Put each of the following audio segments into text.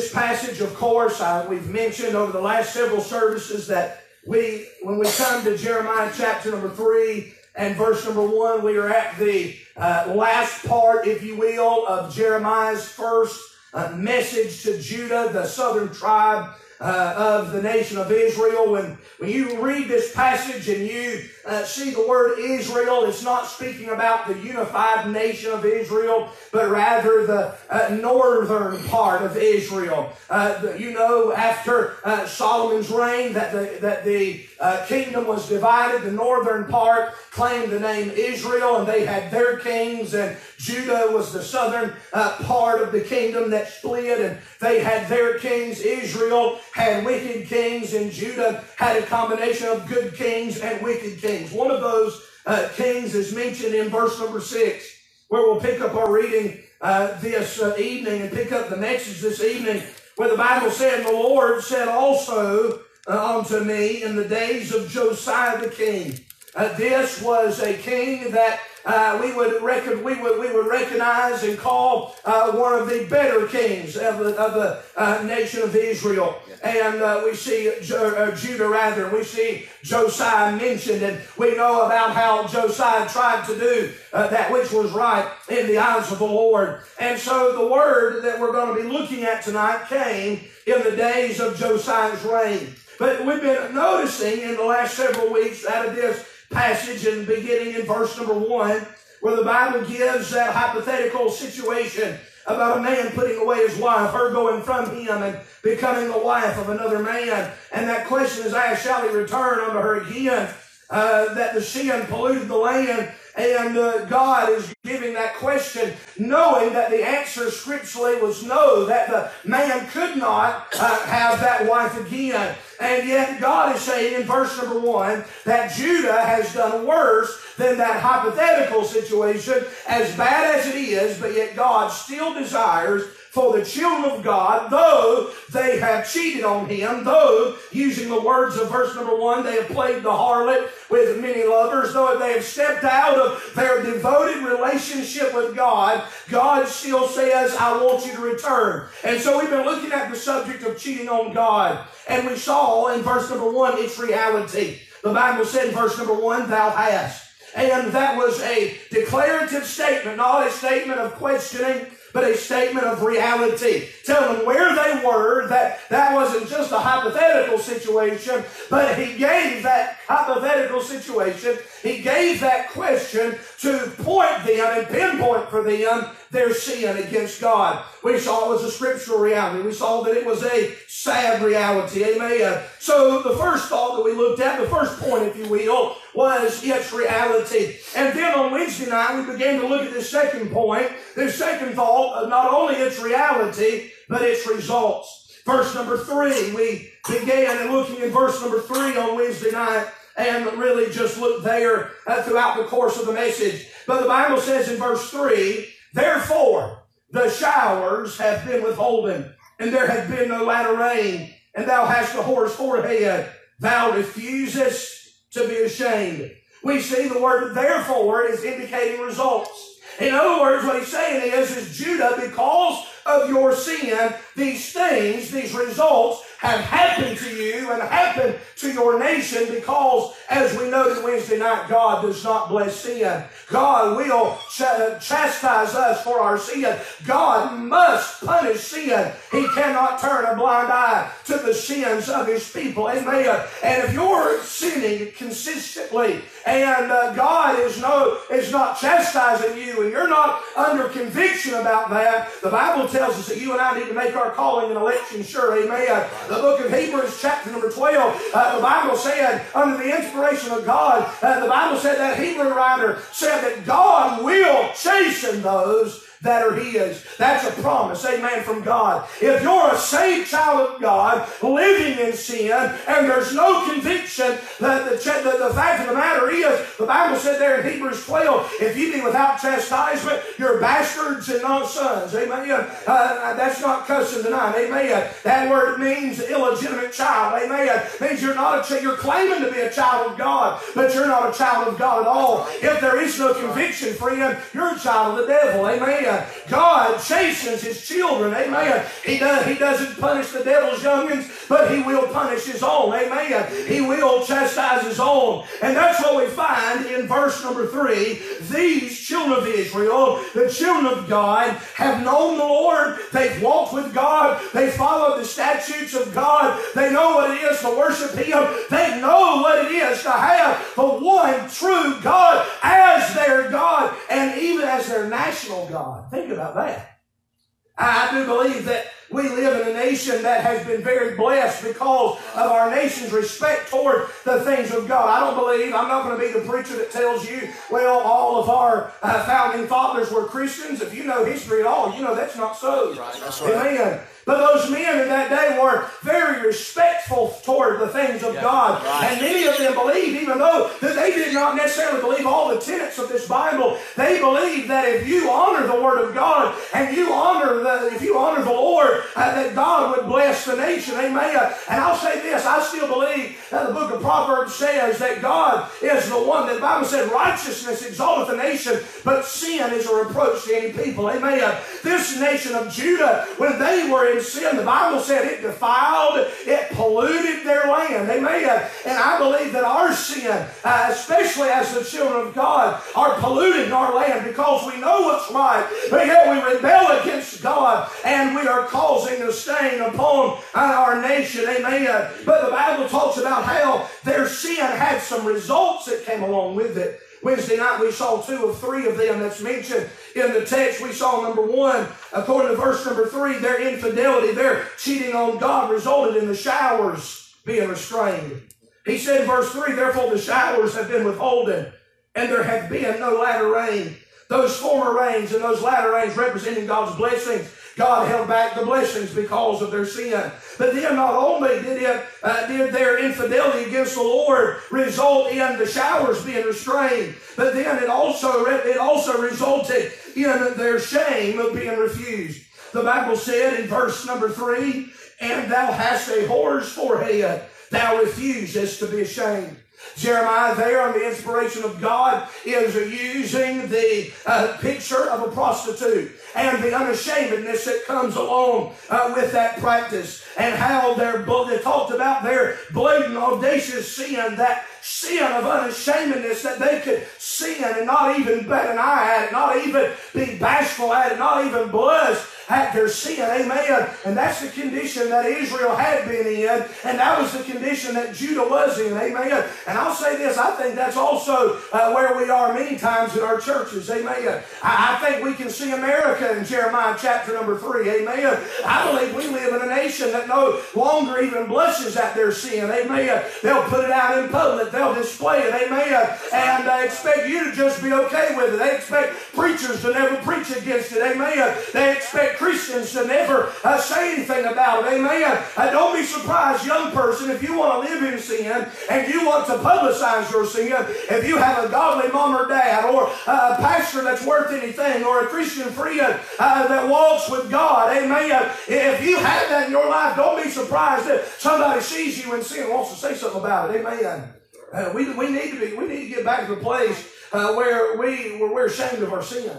This passage, of course, uh, we've mentioned over the last several services that we, when we come to Jeremiah chapter number three and verse number one, we are at the uh, last part, if you will, of Jeremiah's first uh, message to Judah, the southern tribe uh, of the nation of Israel. When, when you read this passage and you uh, see the word Israel, it's not speaking about the unified nation of Israel, but rather the uh, northern part of Israel. Uh, the, you know, after uh, Solomon's reign, that the, that the uh, kingdom was divided. The northern part claimed the name Israel, and they had their kings, and Judah was the southern part of the kingdom that split, and they had their kings. Israel had wicked kings, and Judah had a combination of good kings and wicked kings. One of those uh, kings is mentioned in verse number six, where we'll pick up our reading uh, this uh, evening and pick up the message this evening, where the Bible said, The Lord said also uh, unto me in the days of Josiah the king. Uh, this was a king that uh, we would reckon, we would we would recognize and call uh, one of the better kings of the, of the uh, nation of Israel. And uh, we see uh, Judah rather, we see Josiah mentioned, and we know about how Josiah tried to do uh, that which was right in the eyes of the Lord. And so the word that we're going to be looking at tonight came in the days of Josiah's reign. But we've been noticing in the last several weeks out of this passage and beginning in verse number one, where the Bible gives that hypothetical situation about a man putting away his wife, her going from him and becoming the wife of another man. And that question is asked, shall he return unto her again? Uh, that the sin polluted the land and uh, God is giving that question, knowing that the answer scripturally was no, that the man could not uh, have that wife again. And yet God is saying in verse number one that Judah has done worse than that hypothetical situation, as bad as it is, but yet God still desires for the children of God, though they have cheated on him, though, using the words of verse number one, they have played the harlot with many lovers, though they have stepped out of their devoted relationship with God, God still says, I want you to return. And so we've been looking at the subject of cheating on God, and we saw in verse number one its reality. The Bible said in verse number one, Thou hast. And that was a declarative statement, not a statement of questioning, but a statement of reality. Tell them where they were, that that wasn't just a hypothetical situation, but he gave that hypothetical situation, he gave that question to point them and pinpoint for them their sin against God. We saw it was a scriptural reality. We saw that it was a sad reality. Amen. So the first thought that we looked at, the first point, if you will, was its reality. And then on Wednesday night, we began to look at the second point, the second thought of not only its reality, but its results. Verse number three, we began looking in verse number three on Wednesday night and really just looked there throughout the course of the message. But the Bible says in verse three, Therefore, the showers have been withholden, and there hath been no latter rain, and thou hast a whore's forehead. Thou refusest to be ashamed. We see the word therefore is indicating results. In other words, what he's saying is, is Judah, because of your sin, these things, these results have happened to you and happened to your nation because, as we noted Wednesday night, God does not bless sin. God will ch- chastise us for our sin. God must punish sin. He cannot turn a blind eye to the sins of His people. Amen. And if you're sinning consistently and uh, God is no is not chastising you and you're not under conviction about that, the Bible tells us that you and I need to make our calling and election sure. Amen. The book of Hebrews, chapter number 12, uh, the Bible said, under the inspiration of God, uh, the Bible said that Hebrew writer said that God will chasten those that are His. That's a promise, amen, from God. If you're a saved child of God, living in sin, and there's no conviction, the, the, the, fact of the matter is, the Bible said there in Hebrews 12, if you be without chastisement, you're bastards and not sons. Amen. Uh, that's not cussing tonight. Amen. That word means illegitimate child. Amen. It means you're not a child. You're claiming to be a child of God, but you're not a child of God at all. If there is no conviction, friend, you're a child of the devil. Amen. God chastens his children. Amen. He does. He doesn't punish the devil's youngins, but he will punish his own. Amen. He will chastise his own, and that's what we find in verse number three. These children of Israel, the children of God, have known the Lord. They've walked with God. They follow the statutes of God. They know what it is to worship Him. They know what it is to have the one true God as their God and even as their national God. Think about that. I do believe that we live in a nation that has been very blessed because of our nation's respect toward the things of God. I don't believe, I'm not going to be the preacher that tells you, well, all of our uh, founding fathers were Christians. If you know history at all, you know that's not so. Right. That's right. Amen. But those men in that day were very respectful toward the things of yeah, God. Right. And many of them believed, even though that they did not necessarily believe all the tenets of this Bible, they believed that if you honor the Word of God and you honor the, if you honor the Lord, uh, that God would bless the nation. Amen. And I'll say this, I still believe that the book of Proverbs says that God is the one that the Bible said righteousness exalteth a nation, but sin is a reproach to any people. Amen. This nation of Judah, when they were in sin. The Bible said it defiled, it polluted their land. Amen. And I believe that our sin, uh, especially as the children of God, are polluting our land because we know what's right, but yet we rebel against God and we are causing a stain upon our nation. Amen. But the Bible talks about how their sin had some results that came along with it. Wednesday night we saw two of three of them that's mentioned in the text. We saw number one, according to verse number three, their infidelity, their cheating on God resulted in the showers being restrained. He said verse three, therefore the showers have been withholden, and there have been no latter rain. Those former rains and those latter rains representing God's blessings God held back the blessings because of their sin. But then not only did it uh, did their infidelity against the Lord result in the showers being restrained, but then it also it also resulted in their shame of being refused. The Bible said in verse number three, "And thou hast a whore's forehead; thou refusest to be ashamed." Jeremiah, there on the inspiration of God, is using the uh, picture of a prostitute and the unashamedness that comes along uh, with that practice, and how they're they talked about their blatant, audacious sin, that sin of unashamedness that they could sin and not even bat an eye at it, not even be bashful at it, not even blush at their sin. Amen. And that's the condition that Israel had been in, and that was the condition that Judah was in. Amen. And I'll say this, I think that's also uh, where we are many times in our churches. Amen. I, I think we can see America in Jeremiah chapter number three. Amen. I believe we live in a nation that no longer even blushes at their sin. Amen. They'll put it out in public. They'll display it. Amen. And they expect you to just be okay with it. They expect preachers to never preach against it. Amen. They expect Christians to never uh, say anything about it. Amen. Uh, don't be surprised, young person, if you want to live in sin and you want to publicize your sin, if you have a godly mom or dad or a pastor that's worth anything or a Christian friend uh, that walks with God. Amen. If you have that in your life, don't be surprised if somebody sees you in sin and wants to say something about it. Amen. Uh, we, we need to be, we need to get back to the place uh, where we where we're ashamed of our sin.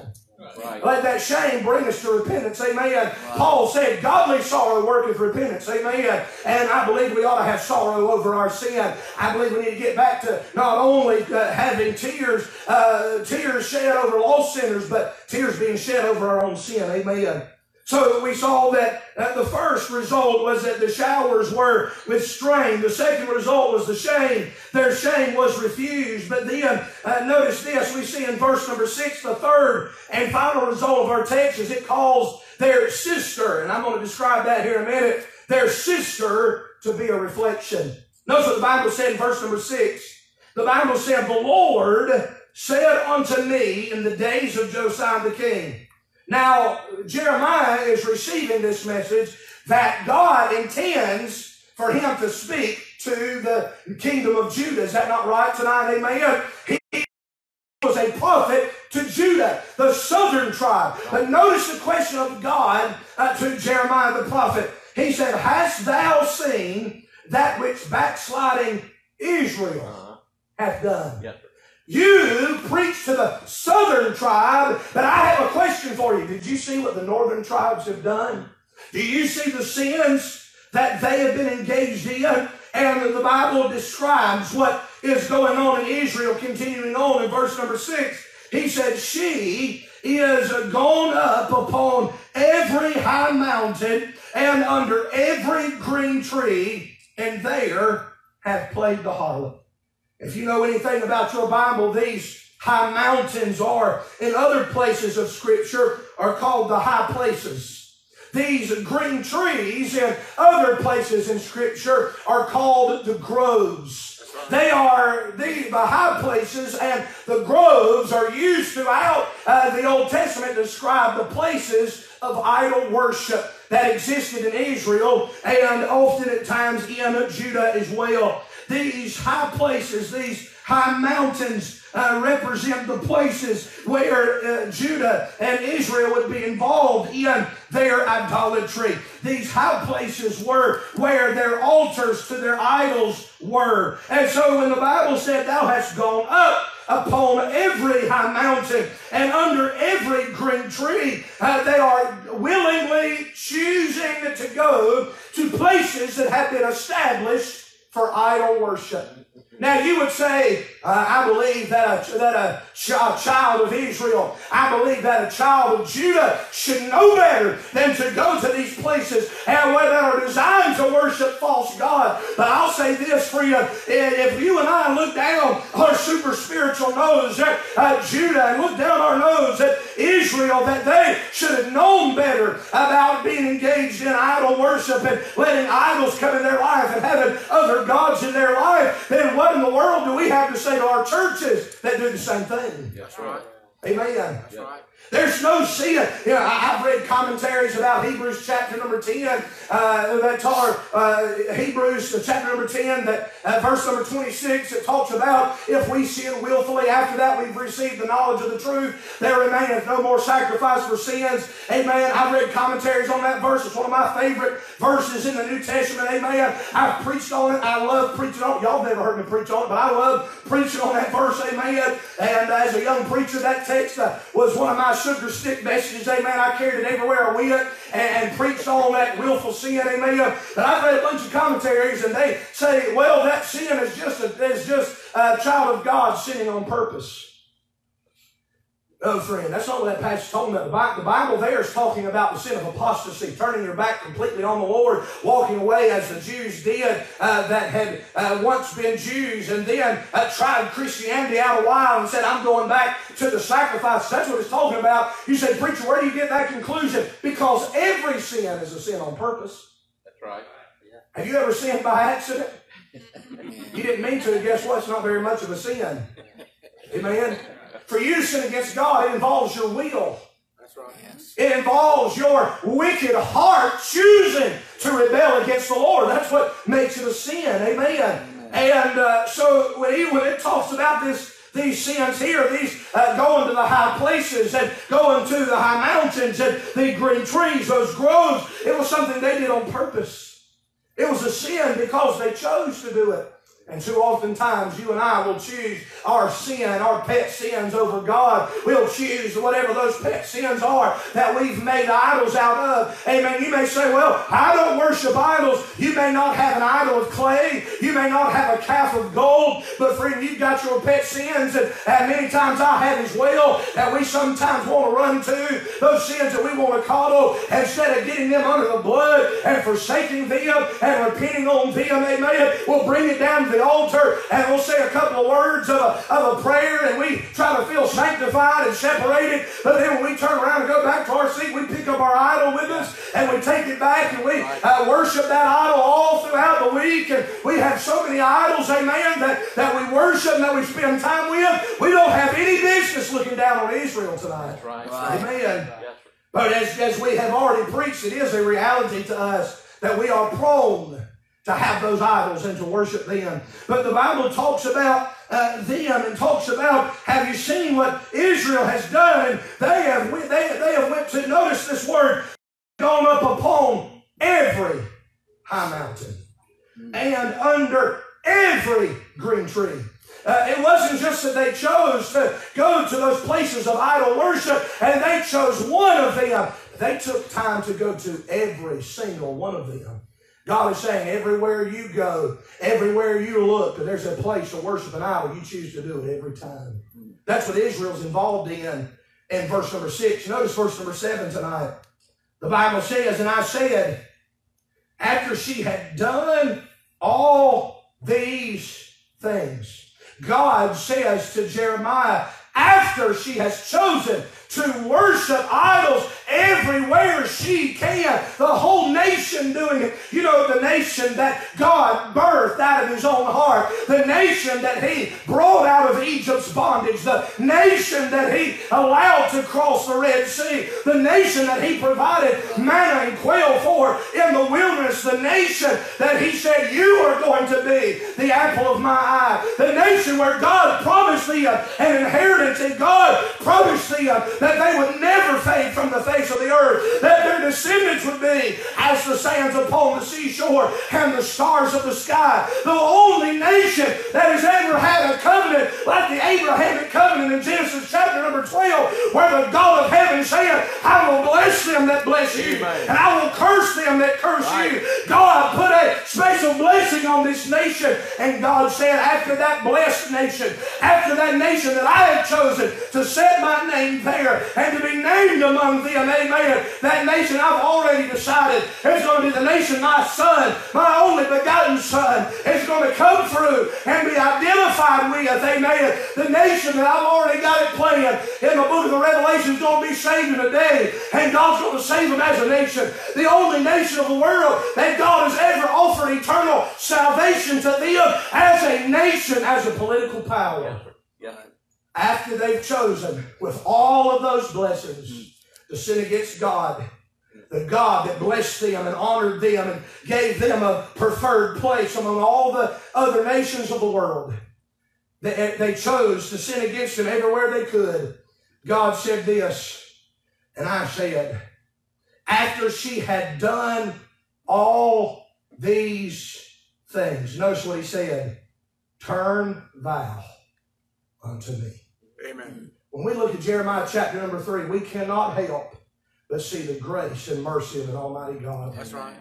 Right. Let that shame bring us to repentance. Amen. Right. Paul said, godly sorrow worketh repentance. Amen. And I believe we ought to have sorrow over our sin. I believe we need to get back to not only uh, having tears, uh, tears shed over lost sinners, but tears being shed over our own sin. Amen. So we saw that the first result was that the showers were restrained. The second result was the shame. Their shame was refused. But then, uh, notice this, we see in verse number six, the third and final result of our text is it calls their sister, and I'm going to describe that here in a minute, their sister to be a reflection. Notice what the Bible said in verse number six. The Bible said, The Lord said unto me in the days of Josiah the king, Now, Jeremiah is receiving this message that God intends for him to speak to the kingdom of Judah. Is that not right tonight? Amen. He was a prophet to Judah, the southern tribe. But notice the question of God uh, to Jeremiah the prophet. He said, Hast thou seen that which backsliding Israel Uh-huh. hath done? Yes, sir. You preach to the southern tribe, but I have a question for you. Did you see what the northern tribes have done? Do you see the sins that they have been engaged in? And the Bible describes what is going on in Israel, continuing on in verse number six. He said, She is gone up upon every high mountain and under every green tree, and there have played the harlot. If you know anything about your Bible, these high mountains are in other places of Scripture are called the high places. These green trees in other places in Scripture are called the groves. They are the, the high places and the groves are used throughout uh, the Old Testament to describe the places of idol worship that existed in Israel and often at times in Judah as well. These high places, these high mountains uh, represent the places where uh, Judah and Israel would be involved in their idolatry. These high places were where their altars to their idols were. And so when the Bible said, Thou hast gone up, upon every high mountain and under every green tree. Uh, they are willingly choosing to go to places that have been established for idol worship. Now you would say, uh, I believe that a, that a ch- child of Israel, I believe that a child of Judah should know better than to go to these places and where they are designed to worship false God. But I'll say this, friend, if you and I look down our super spiritual nose at uh, Judah and look down our nose at Israel, that they should have known better about being engaged in idol worship and letting idols come in their life and having other gods in their life, then what in the world do we have to say to our churches that do the same thing? That's right. Amen. That's right. There's no sin. You know, I, have read commentaries about Hebrews chapter number 10 uh, that are uh, Hebrews chapter number 10, that uh, verse number 26, it talks about if we sin willfully, after that we've received the knowledge of the truth, there remaineth no more sacrifice for sins. Amen. I've read commentaries on that verse. It's one of my favorite verses in the New Testament. Amen. I've preached on it. I love preaching on it. Y'all never heard me preach on it, but I love preaching on that verse. Amen. And as a young preacher, that text uh, was one of my sugar stick messages, amen. I carried it everywhere I went uh, and, and preached on that willful sin, amen. But I've read a bunch of commentaries and they say, well, that sin is just a, is just a child of God sinning on purpose. No, friend, that's not what that passage is talking about. The Bible, there is talking about the sin of apostasy, turning your back completely on the Lord, walking away as the Jews did uh, that had uh, once been Jews and then uh, tried Christianity out a while and said, I'm going back to the sacrifice. That's what it's talking about. You say, preacher, where do you get that conclusion? Because every sin is a sin on purpose. That's right. Have you ever sinned by accident? You didn't mean to. Guess what? It's not very much of a sin. Amen. For you to sin against God, it involves your will. That's right. It involves your wicked heart choosing to rebel against the Lord. That's what makes it a sin. Amen. And uh, so when, he, when it talks about this, these sins here, these uh, going to the high places and going to the high mountains and the green trees, those groves, it was something they did on purpose. It was a sin because they chose to do it. And too oftentimes you and I will choose our sin, our pet sins over God. We'll choose whatever those pet sins are that we've made idols out of. Amen. You may say, well, I don't worship idols. You may not have an idol of clay. You may not have a calf of gold. But friend, you've got your pet sins. And, and many times I have as well that we sometimes want to run to. Those sins that we want to coddle instead of getting them under the blood and forsaking them and repenting on them. Amen. We'll bring it down to the altar and we'll say a couple of words of a, of a prayer and we try to feel sanctified and separated. But then when we turn around and go back to our seat, we pick up our idol with us and we take it back and we uh, worship that idol all throughout the week. And we have so many idols, amen, that, that we worship and that we spend time with. We don't have any business looking down on Israel tonight. That's right. Amen. Yes. But as, as we have already preached, it is a reality to us that we are prone to have those idols and to worship them. But the Bible talks about uh, them and talks about, have you seen what Israel has done? They have, they, they have went to, notice this word, gone up upon every high mountain and under every green tree. Uh, it wasn't just that they chose to go to those places of idol worship and they chose one of them. They took time to go to every single one of them. God is saying, everywhere you go, everywhere you look, there's a place to worship an idol. You choose to do it every time. That's what Israel's involved in in verse number six. Notice verse number seven tonight. The Bible says, And I said, after she had done all these things, God says to Jeremiah, after she has chosen to worship idols everywhere she can. The whole nation doing it. You know, the nation that God birthed out of his own heart. The nation that he brought out of Egypt's bondage. The nation that he allowed to cross the Red Sea. The nation that he provided manna and quail for in the wilderness. The nation that he said, you are going to be the apple of my eye. The nation where God promised thee an inheritance and God promised thee that they would never fade from the face of the earth, that their descendants would be as the sands upon the seashore and the stars of the sky. The only nation that has ever had a covenant like the Abrahamic covenant in Genesis chapter number 12, where the God of heaven said, I will bless them that bless you, Amen. and I will curse them that curse right. you. God put a special blessing on this nation, and God said, after that blessed nation, after that nation that I have chosen to set my name there, and to be named among them. Amen. That nation I've already decided is going to be the nation my son, my only begotten son, is going to come through and be identified with. Amen. The nation that I've already got it planned in the book of the Revelation is going to be saved in a day, and God's going to save them as a nation. The only nation of the world that God has ever offered eternal salvation to them as a nation, as a political power. Yeah after they've chosen with all of those blessings to sin against God, the God that blessed them and honored them and gave them a preferred place among all the other nations of the world. They, they chose to sin against him everywhere they could. God said this, and I said, after she had done all these things, notice what he said, turn thou unto me. Amen. When we look at Jeremiah chapter number three, we cannot help but see the grace and mercy of an Almighty God. That's right.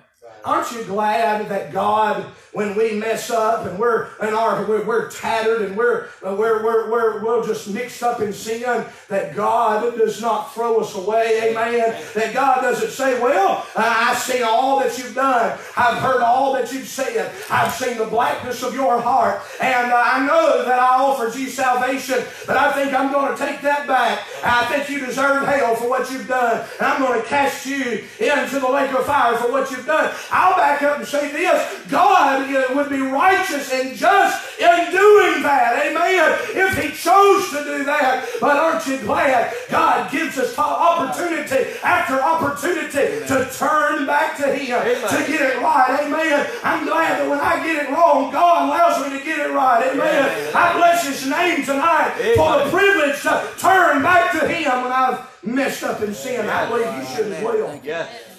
Aren't you glad that God, when we mess up and we're and our we're, we're tattered and we're, we're we're we're we're just mixed up in sin, that God does not throw us away, amen. That God doesn't say, "Well, I've seen all that you've done. I've heard all that you've said. I've seen the blackness of your heart, and uh, I know that I offered you salvation, but I think I'm going to take that back. I think you deserve hell for what you've done, and I'm going to cast you into the lake of fire for what you've done." I'll back up and say this God uh, would be righteous and just in doing that. Amen. If He chose to do that. But aren't you glad God gives us opportunity after opportunity Amen. to turn back to Him, Amen. to get it right. Amen. I'm glad that when I get it wrong, God allows me to get it right. Amen. Amen. I bless His name tonight for the privilege to turn back to Him when I've messed up in sin. I believe you should as well.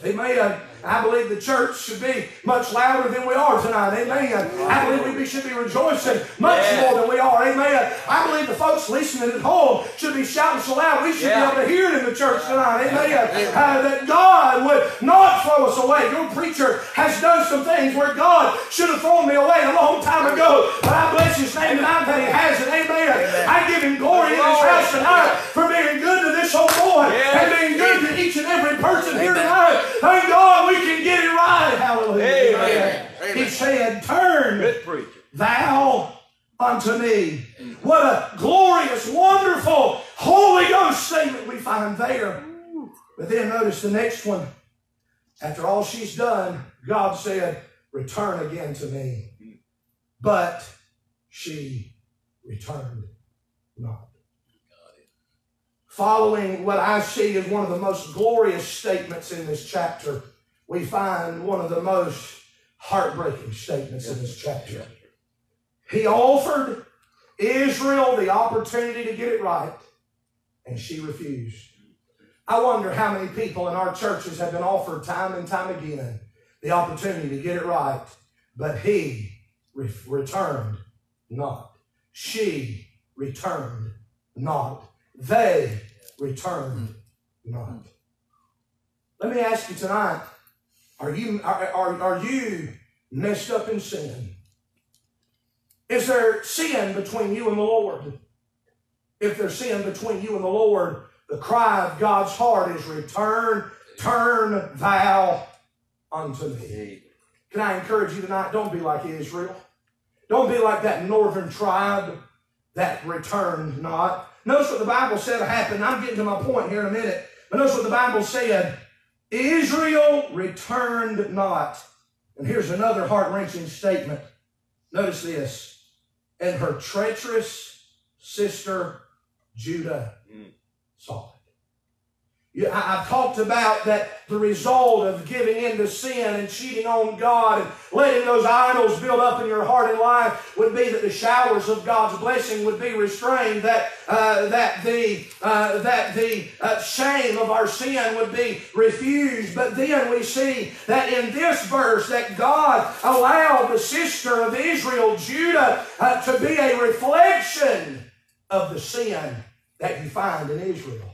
Amen. I believe the church should be much louder than we are tonight. Amen. I believe we should be rejoicing much yeah. more than we are. Amen. I believe the folks listening at home should be shouting so loud we should yeah. be able to hear it in the church tonight. Amen. Uh, that God would not throw us away. Your preacher has done some things where God should have thrown me away a long time ago. But I bless his name tonight that he hasn't. Amen. Amen. I give him glory in his house tonight for being good to this old boy yeah. and being good to each and every person here tonight. Thank God we can get it right. Hallelujah. Amen. Amen. He said, Turn thou unto me. What a glorious, wonderful Holy Ghost statement we find there. But then notice the next one. After all she's done, God said, Return again to me. But she returned not. following what I see as one of the most glorious statements in this chapter, we find one of the most heartbreaking statements in this chapter. He offered Israel the opportunity to get it right, and she refused. I wonder how many people in our churches have been offered time and time again the opportunity to get it right, but he re- returned not. She returned not. They returned not. Let me ask you tonight are you, are, are, are you messed up in sin? Is there sin between you and the Lord? If there's sin between you and the Lord, the cry of God's heart is return, turn thou unto me. Can I encourage you tonight? Don't be like Israel. Don't be like that northern tribe that returned not. Notice what the Bible said happened. I'm getting to my point here in a minute. But notice what the Bible said. Israel returned not. And here's another heart wrenching statement. Notice this. And her treacherous sister Judah mm. saw it. You, I, have talked about that the result of giving in to sin and cheating on God and letting those idols build up in your heart and life would be that the showers of God's blessing would be restrained, that, uh, that the, uh, that the uh, shame of our sin would be refused. But then we see that in this verse that God allowed the sister of Israel, Judah, uh, to be a reflection of the sin that you find in Israel.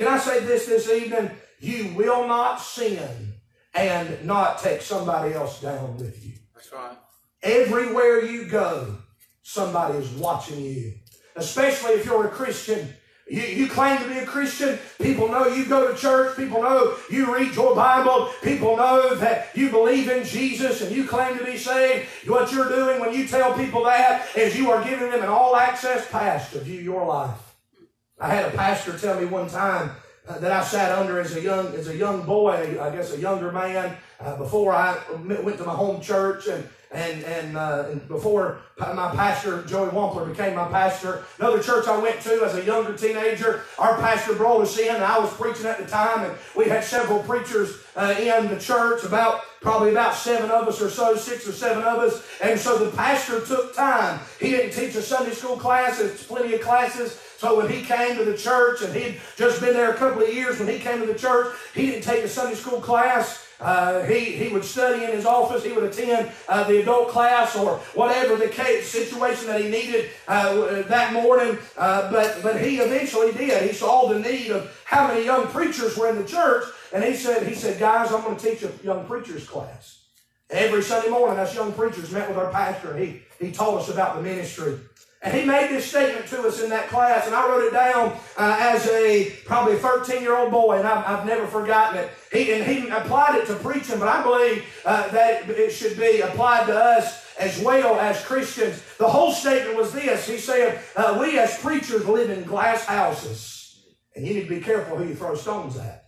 Can I say this this evening? You will not sin and not take somebody else down with you. That's right. Everywhere you go, somebody is watching you. Especially if you're a Christian. You, you claim to be a Christian. People know you go to church. People know you read your Bible. People know that you believe in Jesus and you claim to be saved. What you're doing when you tell people that is you are giving them an all access pass to view your life. I had a pastor tell me one time uh, that I sat under as a young as a young boy, I guess a younger man, uh, before I went to my home church and and and, uh, and before my pastor Joey Wampler became my pastor. Another church I went to as a younger teenager, our pastor brought us in. And I was preaching at the time, and we had several preachers uh, in the church. About probably about seven of us or so, six or seven of us. And so the pastor took time. He didn't teach a Sunday school class. There's plenty of classes. So when he came to the church, and he'd just been there a couple of years, when he came to the church, he didn't take a Sunday school class. Uh, he, he would study in his office. He would attend uh, the adult class or whatever the case, situation that he needed uh, that morning. Uh, but, but he eventually did. He saw the need of how many young preachers were in the church. And he said, he said, guys, I'm going to teach a young preachers class. Every Sunday morning, us young preachers met with our pastor. He, he taught us about the ministry. And he made this statement to us in that class, and I wrote it down uh, as a probably 13 year old boy, and I've, I've, never forgotten it. He, and he applied it to preaching, but I believe uh, that it should be applied to us as well as Christians. The whole statement was this He said, uh, We as preachers live in glass houses, and you need to be careful who you throw stones at.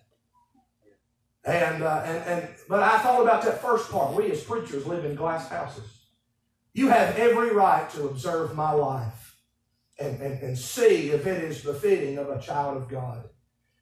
And, uh, and, and, but I thought about that first part. We as preachers live in glass houses. You have every right to observe my life and, and, and see if it is befitting of a child of God.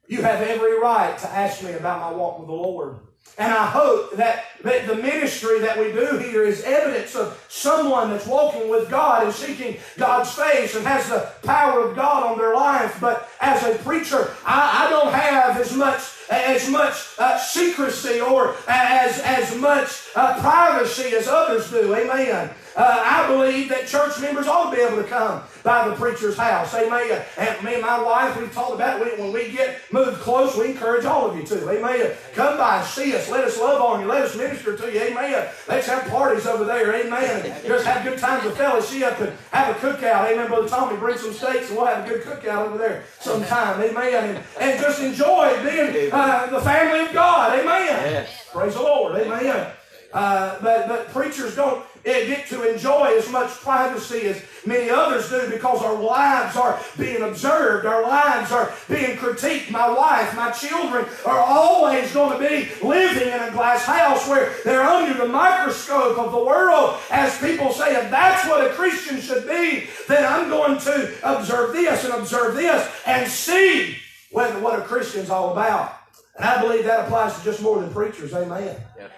You have every right to ask me about my walk with the Lord. And I hope that, that the ministry that we do here is evidence of someone that's walking with God and seeking God's face and has the power of God on their life. But as a preacher, I, I don't have as much as much uh, secrecy or as as much uh, privacy as others do. Amen. Uh, I believe that church members ought to be able to come by the preacher's house. Amen. And me and my wife, we've talked about it. When we get moved close, we encourage all of you to. Amen. Come by see us. Let us love on you. Let us minister to you. Amen. Let's have parties over there. Amen. just have good times of fellowship and have a cookout. Amen. Brother Tommy, bring some steaks and we'll have a good cookout over there sometime. Amen. And, and just enjoy being uh, the family of God. Amen. Yes. Praise the Lord. Amen. Uh, but, but preachers don't get to enjoy as much privacy as many others do because our lives are being observed, our lives are being critiqued. My wife, my children are always going to be living in a glass house where they're under the microscope of the world. As people say, if that's what a Christian should be, then I'm going to observe this and observe this and see what, what a Christian's all about. And I believe that applies to just more than preachers. Amen.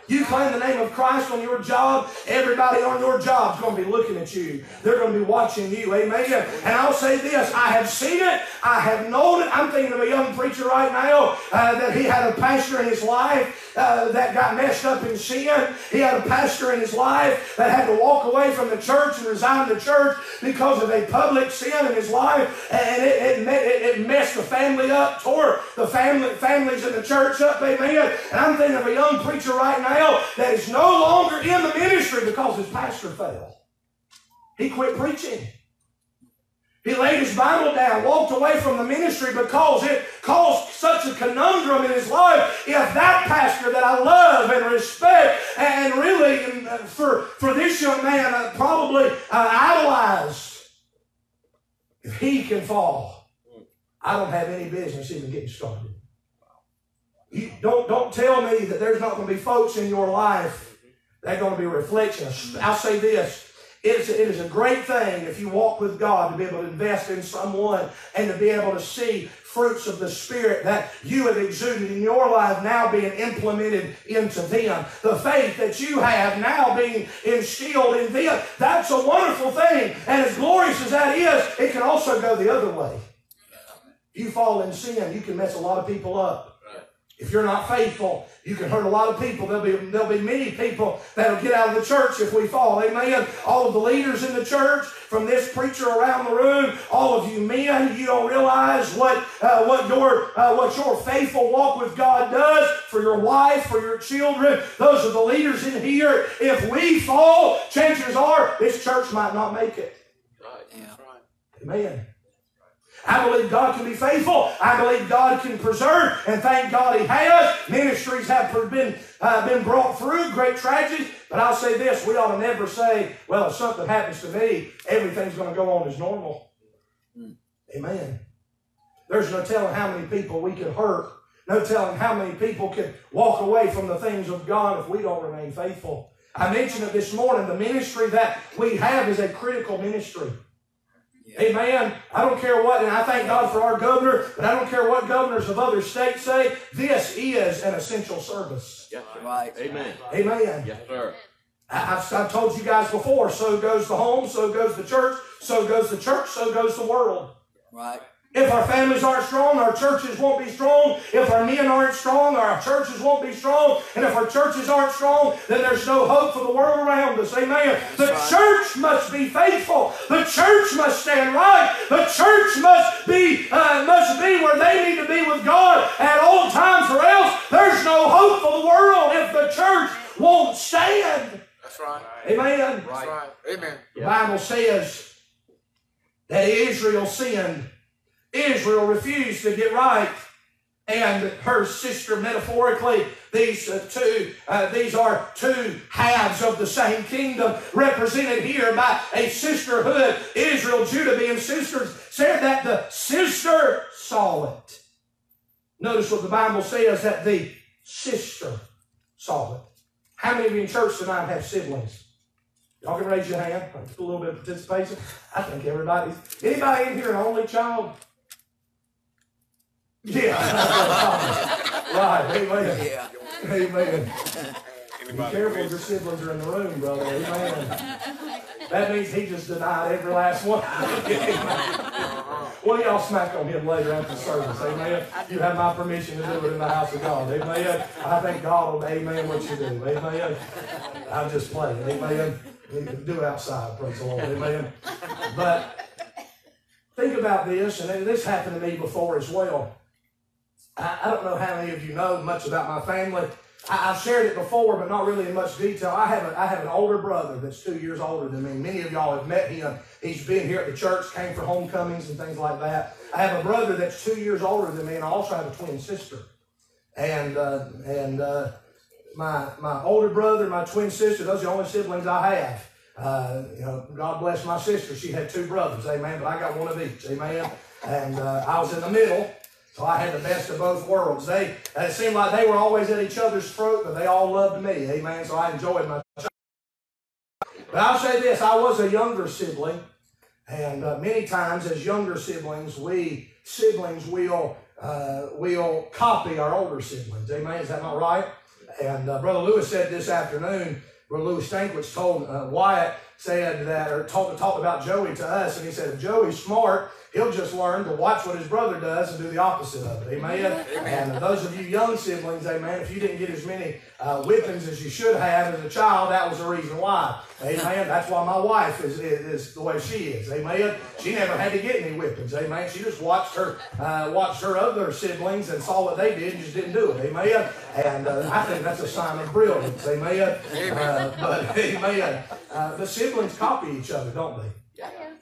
You claim the name of Christ on your job, everybody on your job is going to be looking at you. They're going to be watching you. Amen. And I'll say this I have seen it, I have known it. I'm thinking of a young preacher right now uh, that he had a pastor in his life uh, that got messed up in sin. He had a pastor in his life that had to walk away from the church and resign the church because of a public sin in his life. And it, it, it, messed the family up, tore the family, families in the church up. Amen. And I'm thinking of a young preacher right now that is no longer in the ministry because his pastor fell. He quit preaching. He laid his Bible down, walked away from the ministry because it caused such a conundrum in his life. If that pastor that I love and respect and really uh, for, for this young man uh, probably uh, idolized, if he can fall, I don't have any business even getting started. You don't, don't tell me that there's not going to be folks in your life that are going to be reflections. I'll say this. It is, it is a great thing if you walk with God to be able to invest in someone and to be able to see fruits of the Spirit that you have exuded in your life now being implemented into them. The faith that you have now being instilled in them. That's a wonderful thing. And as glorious as that is, it can also go the other way. You fall in sin, you can mess a lot of people up. If you're not faithful, you can hurt a lot of people. There'll be, there'll be many people that'll get out of the church if we fall. Amen. All of the leaders in the church, from this preacher around the room, all of you men, you don't realize what, uh, what, your, uh, what your faithful walk with God does for your wife, for your children. Those are the leaders in here. If we fall, chances are this church might not make it. Right. Yeah. Amen. I believe God can be faithful. I believe God can preserve, and thank God He has. Ministries have been, uh, been brought through great tragedies, but I'll say this we ought to never say, well, if something happens to me, everything's going to go on as normal. Mm. Amen. There's no telling how many people we could hurt, no telling how many people could walk away from the things of God if we don't remain faithful. I mentioned it this morning. The ministry that we have is a critical ministry. Amen. I don't care what, and I thank God for our governor, but I don't care what governors of other states say. This is an essential service. Yes, right. Amen. Amen. Yes, sir. I've, I've told you guys before, so goes the home, so goes the church, so goes the church, so goes the world. Right. If our families aren't strong, our churches won't be strong. If our men aren't strong, our churches won't be strong. And if our churches aren't strong, then there's no hope for the world around us. Amen. The right. church must be faithful. The church must stand right. The church must be uh, must be where they need to be with God at all times, or else there's no hope for the world if the church won't stand. That's right. Amen. That's right. Amen. The Bible says that Israel sinned Israel refused to get right. And her sister, metaphorically, these uh, two, uh, these are two halves of the same kingdom, represented here by a sisterhood. Israel, Judah being sisters, said that the sister saw it. Notice what the Bible says that the sister saw it. How many of you in church tonight have siblings? Y'all can raise your hand. a little bit of participation. I think everybody. Anybody in here an only child? Yeah. right. Amen. Yeah. Amen. Be careful if your siblings are in the room, brother. Amen. That means he just denied every last one. well, y'all smack on him later after service. Amen. You have my permission to do it in the house of God. Amen. I thank God will amen what you do. Amen. I'm just playing. Amen. You can do it outside, praise the Lord. Amen. But think about this, and this happened to me before as well. I, I don't know how many of you know much about my family. I, have shared it before, but not really in much detail. I have, a, I have an older brother that's two years older than me. Many of y'all have met him. He's been here at the church, came for homecomings and things like that. I have a brother that's two years older than me, and I also have a twin sister. And uh, and uh, my my older brother, my twin sister, those are the only siblings I have. Uh, you know, God bless my sister. She had two brothers, amen. But I got one of each, amen. And uh, I was in the middle. So I had the best of both worlds. They it seemed like they were always at each other's throat, but they all loved me. Amen. So I enjoyed my child. But I'll say this: I was a younger sibling, and uh, many times as younger siblings, we siblings will uh, we'll copy our older siblings. Amen. Is that not right? And uh, Brother Lewis said this afternoon, Brother Lewis Stankwich told uh, Wyatt, said that, or talked, talked about Joey to us, and he said, if Joey's smart, he'll just learn to watch what his brother does and do the opposite of it. Amen. And those of you young siblings, amen, if you didn't get as many uh, whippings as you should have as a child, that was the reason why. Amen. That's why my wife is, is, is the way she is. Amen. She never had to get any whippings. Amen. She just watched her uh, watched her other siblings and saw what they did and just didn't do it. Amen. And uh, I think that's a sign of brilliance. Amen. Uh, but amen. Uh, the siblings copy each other, don't they?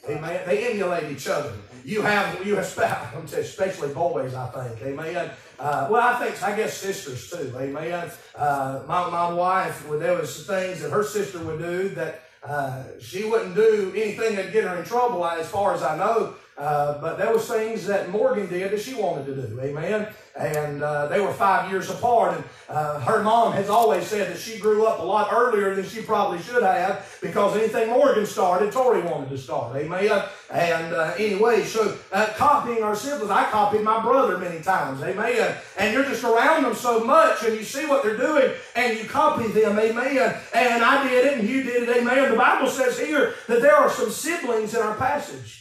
Amen. They emulate each other. You have, you have, especially boys, I think. Amen. Uh, well, I think, I guess sisters too. Amen. Uh, my, my wife, well, there was things that her sister would do that uh, she wouldn't do anything that'd get her in trouble, as far as I know. Uh, but there was things that Morgan did that she wanted to do. Amen and uh, they were five years apart. And uh, her mom has always said that she grew up a lot earlier than she probably should have because anything Morgan started, Tori wanted to start. Amen. And uh, anyway, so uh, copying our siblings, I copied my brother many times. Amen. And you're just around them so much, and you see what they're doing, and you copy them. Amen. And I did it, and you did it. Amen. The Bible says here that there are some siblings in our passage.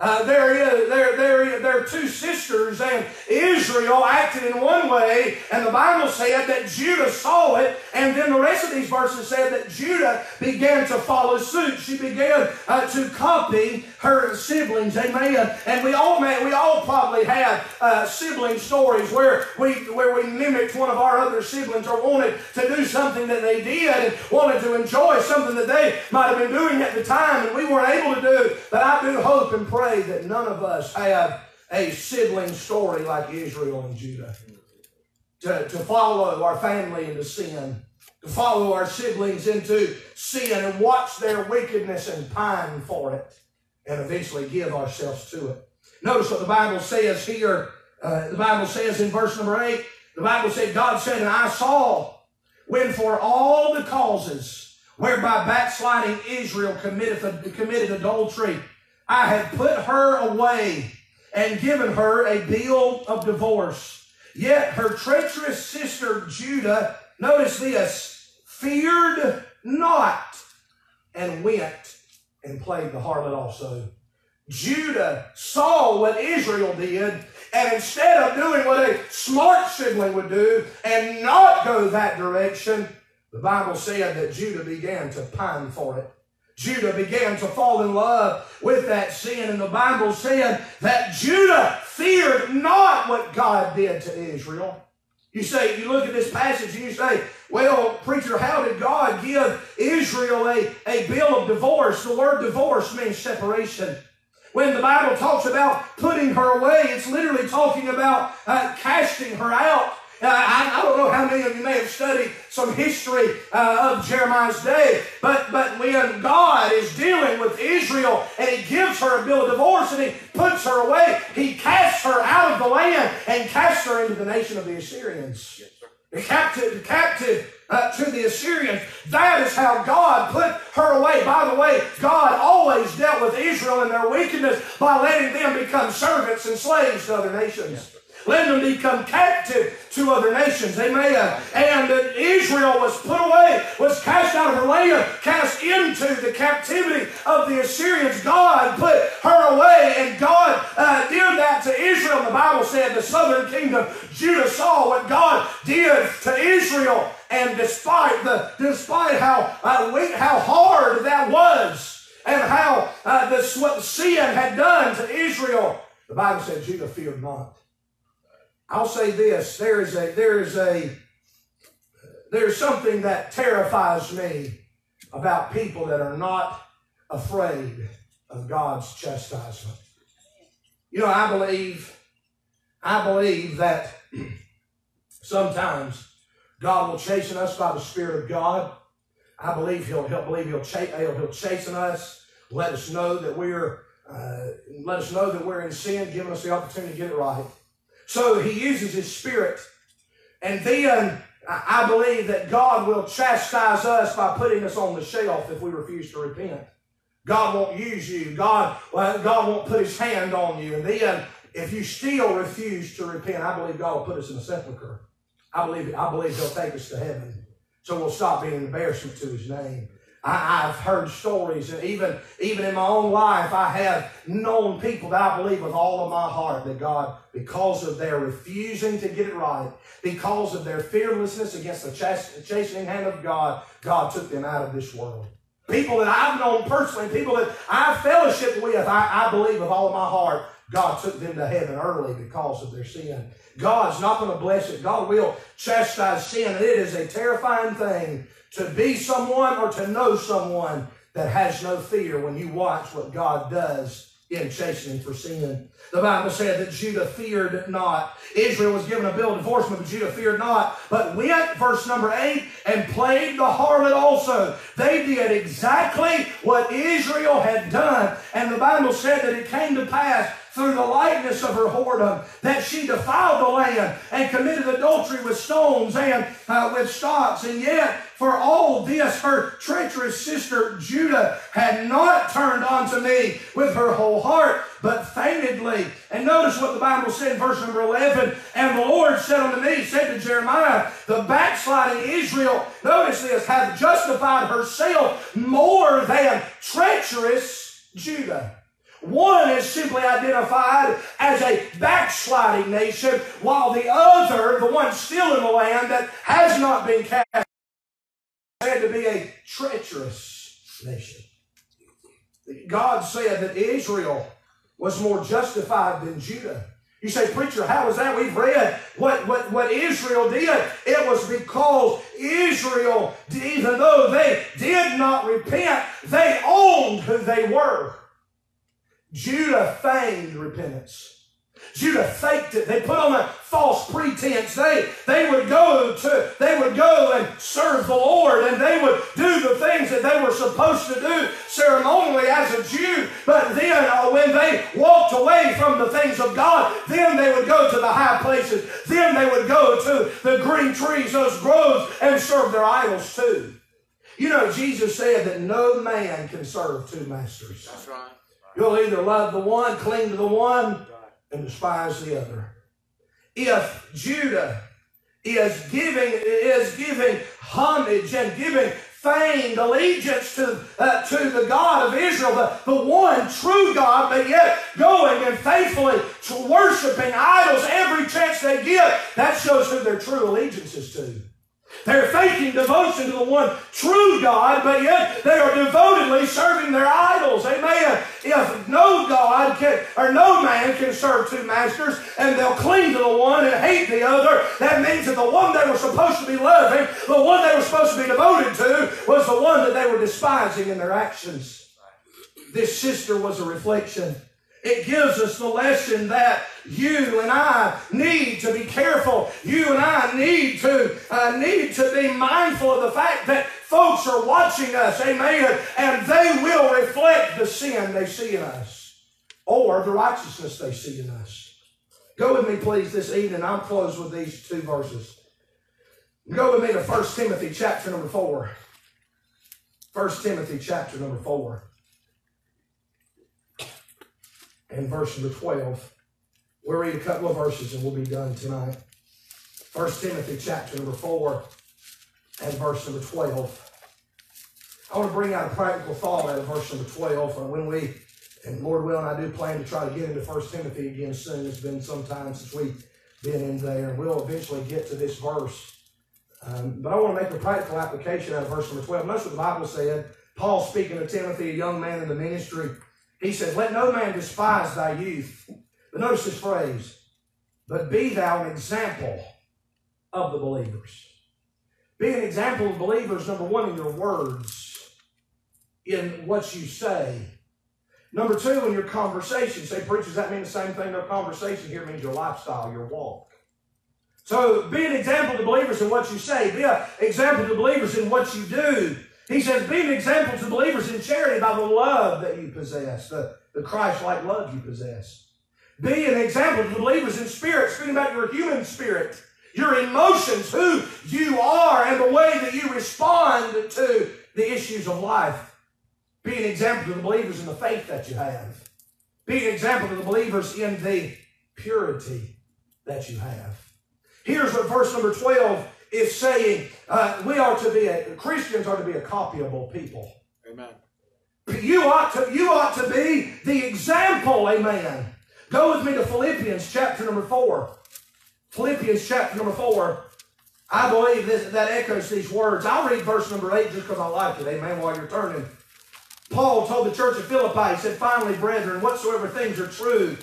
Uh, there is there there there are two sisters, and Israel acted in one way, and the Bible said that Judah saw it, and then the rest of these verses said that Judah began to follow suit. She began uh, to copy her siblings. Amen. And we all man, we all probably had uh, sibling stories where we where we mimicked one of our other siblings or wanted to do something that they did and wanted to enjoy something that they might have been doing at the time, and we weren't able to do. But I do hope and pray that none of us have a sibling story like Israel and Judah. To, to follow our family into sin, to follow our siblings into sin and watch their wickedness and pine for it, and eventually give ourselves to it. Notice what the Bible says here. Uh, the Bible says in verse number 8, the Bible said, God said, And I saw when for all the causes whereby backsliding Israel committed, committed adultery, I had put her away and given her a bill of divorce. Yet her treacherous sister Judah, notice this, feared not and went and played the harlot also. Judah saw what Israel did, and instead of doing what a smart sibling would do and not go that direction, the Bible said that Judah began to pine for it. Judah began to fall in love with that sin. And the Bible said that Judah feared not what God did to Israel. You say, you look at this passage and you say, well, preacher, how did God give Israel a, a bill of divorce? The word divorce means separation. When the Bible talks about putting her away, it's literally talking about uh, casting her out. Uh, I, I, don't know how many of you may have studied some history uh, of Jeremiah's day, but, but when God is dealing with Israel and he gives her a bill of divorce and he puts her away, he casts her out of the land and casts her into the nation of the Assyrians. The captive, captive uh, to the Assyrians. That is how God put her away. By the way, God always dealt with Israel in their wickedness by letting them become servants and slaves to other nations. Let them become captive to other nations. Amen. And Israel was put away, was cast out of her land, cast into the captivity of the Assyrians. God put her away, and God uh, did that to Israel. The Bible said the southern kingdom, Judah saw what God did to Israel, and despite the despite how uh, how hard that was, and how uh, this what sin had done to Israel, the Bible said Judah feared not. I'll say this: there is a there is a there's something that terrifies me about people that are not afraid of God's chastisement. You know, I believe, I believe that sometimes God will chasten us by the Spirit of God. I believe He'll, he'll believe He'll, he'll, he'll chasten us, let us know that we're, uh, let us know that we're in sin, giving us the opportunity to get it right. So he uses his spirit. And then I believe that God will chastise us by putting us on the shelf if we refuse to repent. God won't use you. God, God won't put his hand on you. And then if you still refuse to repent, I believe God will put us in a sepulcher. I believe, I believe He'll take us to heaven. So we'll stop being an embarrassment to His name. I, have heard stories, and even, even in my own life, I have known people that I believe with all of my heart that God, because of their refusing to get it right, because of their fearlessness against the chastening hand of God, God took them out of this world. People that I've known personally, people that I've fellowshiped with, I, I believe with all of my heart, God took them to heaven early because of their sin. God's not going to bless it. God will chastise sin, and it is a terrifying thing to be someone or to know someone that has no fear when you watch what God does in chastening for sin. The Bible said that Judah feared not. Israel was given a bill of divorcement, but Judah feared not, but went, verse number 8, and played the harlot also. They did exactly what Israel had done. And the Bible said that it came to pass through the likeness of her whoredom, that she defiled the land and committed adultery with stones and uh, with stocks. And yet, for all this, her treacherous sister Judah had not turned unto me with her whole heart, but feignedly. And notice what the Bible said in verse number 11. And the Lord said unto me, said to Jeremiah, the backsliding Israel, notice this, hath justified herself more than treacherous Judah. One is simply identified as a backsliding nation, while the other, the one still in the land that has not been cast, said to be a treacherous nation. God said that Israel was more justified than Judah. You say, preacher, how is that? We've read what, what, what Israel did. It was because Israel, even though they did not repent, they owned who they were. Judah feigned repentance. Judah faked it. They put on a false pretense. They, they would go to, they would go and serve the Lord and they would do the things that they were supposed to do ceremonially as a Jew. But then uh, when they walked away from the things of God, then they would go to the high places. Then they would go to the green trees, those groves, and serve their idols too. You know, Jesus said that no man can serve two masters. That's right. You'll either love the one, cling to the one, and despise the other. If Judah is giving is giving homage and giving feigned allegiance to, uh, to the God of Israel, the, the one true God, but yet going and faithfully to worshiping idols every chance they get, that shows who their true allegiance is to. They're faking devotion to the one true God, but yet they are devotedly serving their idols. Amen. If no God can, or no man can serve two masters, and they'll cling to the one and hate the other, that means that the one they were supposed to be loving, the one they were supposed to be devoted to, was the one that they were despising in their actions. This sister was a reflection it gives us the lesson that you and I need to be careful. You and I need to uh, need to be mindful of the fact that folks are watching us, amen, and they will reflect the sin they see in us or the righteousness they see in us. Go with me, please, this evening. I'll close with these two verses. Go with me to 1 Timothy chapter number 4. 1 Timothy chapter number 4 and verse number 12. We'll read a couple of verses and we'll be done tonight. 1 Timothy chapter number 4 and verse number 12. I want to bring out a practical thought out of verse number 12. And when we, and Lord willing, I do plan to try to get into 1 Timothy again soon. It's been some time since we've been in there. And we'll eventually get to this verse. Um, but I want to make a practical application out of verse number 12. Notice what the Bible said. Paul speaking to Timothy, a young man in the ministry. He says, Let no man despise thy youth. But notice this phrase, but be thou an example of the believers. Be an example of believers, number one, in your words, in what you say. Number two, in your conversation. Say, preachers, that mean the same thing? No conversation here means your lifestyle, your walk. So be an example to believers in what you say. Be an example to believers in what you do. He says, be an example to believers in charity by the love that you possess, the, the Christ-like love you possess. Be an example to believers in spirit, speaking about your human spirit, your emotions, who you are, and the way that you respond to the issues of life. Be an example to the believers in the faith that you have. Be an example to the believers in the purity that you have. Here's what verse number 12 is saying. Uh, we are to be, a, Christians are to be a copyable people. Amen. You ought to, you ought to be the example, amen. Go with me to Philippians chapter number 4. Philippians chapter number 4. I believe this, that echoes these words. I'll read verse number 8 just because I like it, amen, while you're turning. Paul told the church of Philippi, he said, Finally, brethren, whatsoever things are true,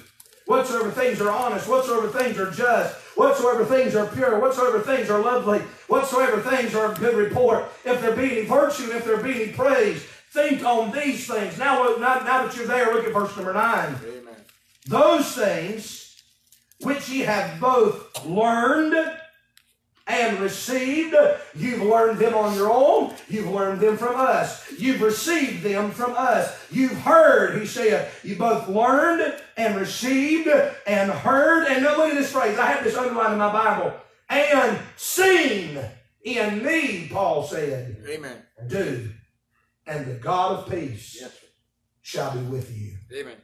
whatsoever things are honest, whatsoever things are just, whatsoever things are pure, whatsoever things are lovely, whatsoever things are of good report, if there be any virtue, if there be any praise, think on these things. Now, look, now, now that you're there, look at verse number 9. Amen. Those things which ye have both learned and received, you've learned them on your own. You've learned them from us. You've received them from us. You've heard, he said. You both learned and received and heard. And now look at this phrase. I have this underlined in my Bible. And seen in me, Paul said, Amen. do. And the God of peace Yes. shall be with you. Amen.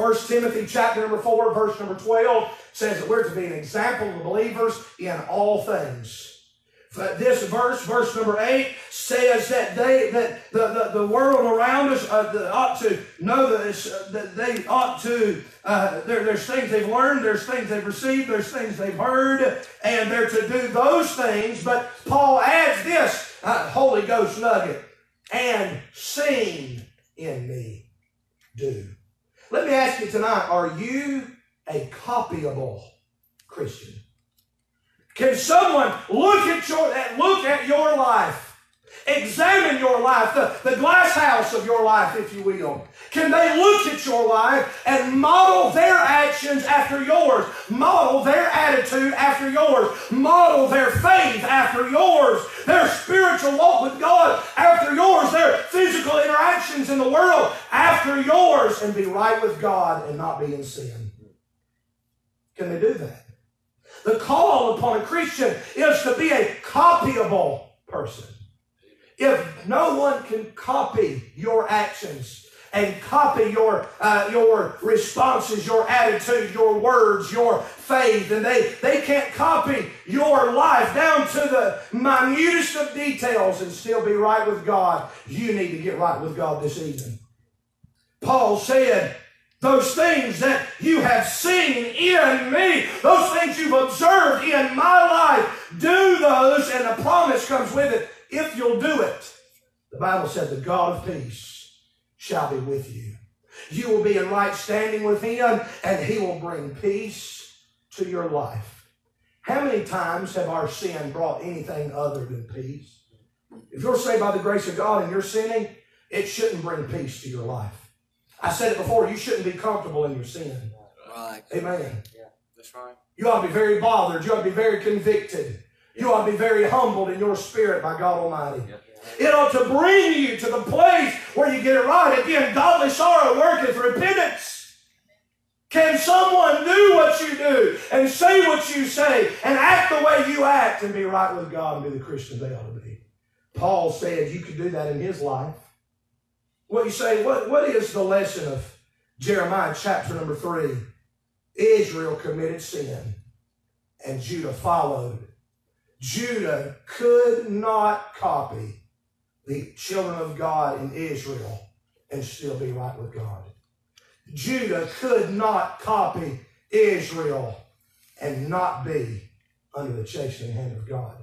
1 Timothy chapter number 4, verse number 12 says that we're to be an example of believers in all things. But this verse, verse number 8, says that they that the, the, the world around us uh, ought to know this, uh, that they ought to, uh, there, there's things they've learned, there's things they've received, there's things they've heard, and they're to do those things. But Paul adds this uh, Holy Ghost nugget, and seen in me do. Let me ask you tonight are you a copyable Christian? Can someone look at your look at your life? Examine your life, the, the glass house of your life, if you will. Can they look at your life and model their actions after yours? Model their attitude after yours. Model their faith after yours. Their spiritual walk with God after yours. Their physical interactions in the world after yours. And be right with God and not be in sin. Can they do that? The call upon a Christian is to be a copyable person. If no one can copy your actions and copy your uh, your responses, your attitude, your words, your faith, and they, they can't copy your life down to the minutest of details and still be right with God, you need to get right with God this evening. Paul said, those things that you have seen in me, those things you've observed in my life, do those, and the promise comes with it if you'll do it. The Bible said, the God of peace shall be with you. You will be in right standing with Him, and He will bring peace to your life. How many times have our sin brought anything other than peace? If you're saved by the grace of God and you're sinning, it shouldn't bring peace to your life. I said it before, you shouldn't be comfortable in your sin. Right. Amen. That's right. You ought to be very bothered. You ought to be very convicted. You ought to be very humbled in your spirit by God Almighty. It ought to bring you to the place where you get it right. Again, godly sorrow worketh repentance. Can someone do what you do and say what you say and act the way you act and be right with God and be the Christian they ought to be? Paul said you could do that in his life. What you say, what, what is the lesson of Jeremiah chapter number three? Israel committed sin and Judah followed. Judah could not copy the children of God in Israel and still be right with God. Judah could not copy Israel and not be under the chastening hand of God.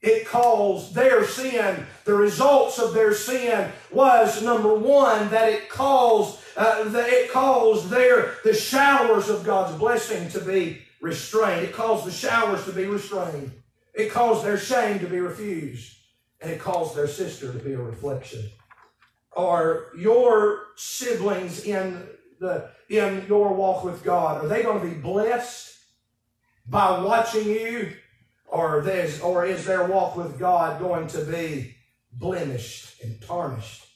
It caused their sin, the results of their sin was number one, that it caused, uh, that it caused their, the showers of God's blessing to be restrained. It caused the showers to be restrained. It caused their shame to be refused. And it caused their sister to be a reflection. Are your siblings in the in your walk with God, are they going to be blessed by watching you? Or, there's, or is their walk with God going to be blemished and tarnished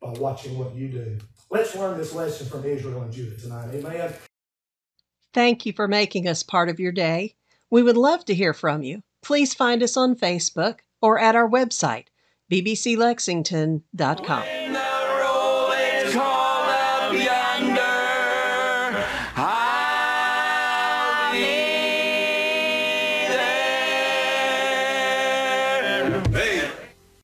by watching what you do? Let's learn this lesson from Israel and Judah tonight. Amen. Thank you for making us part of your day. We would love to hear from you. Please find us on Facebook or at our website, bbclexington.com.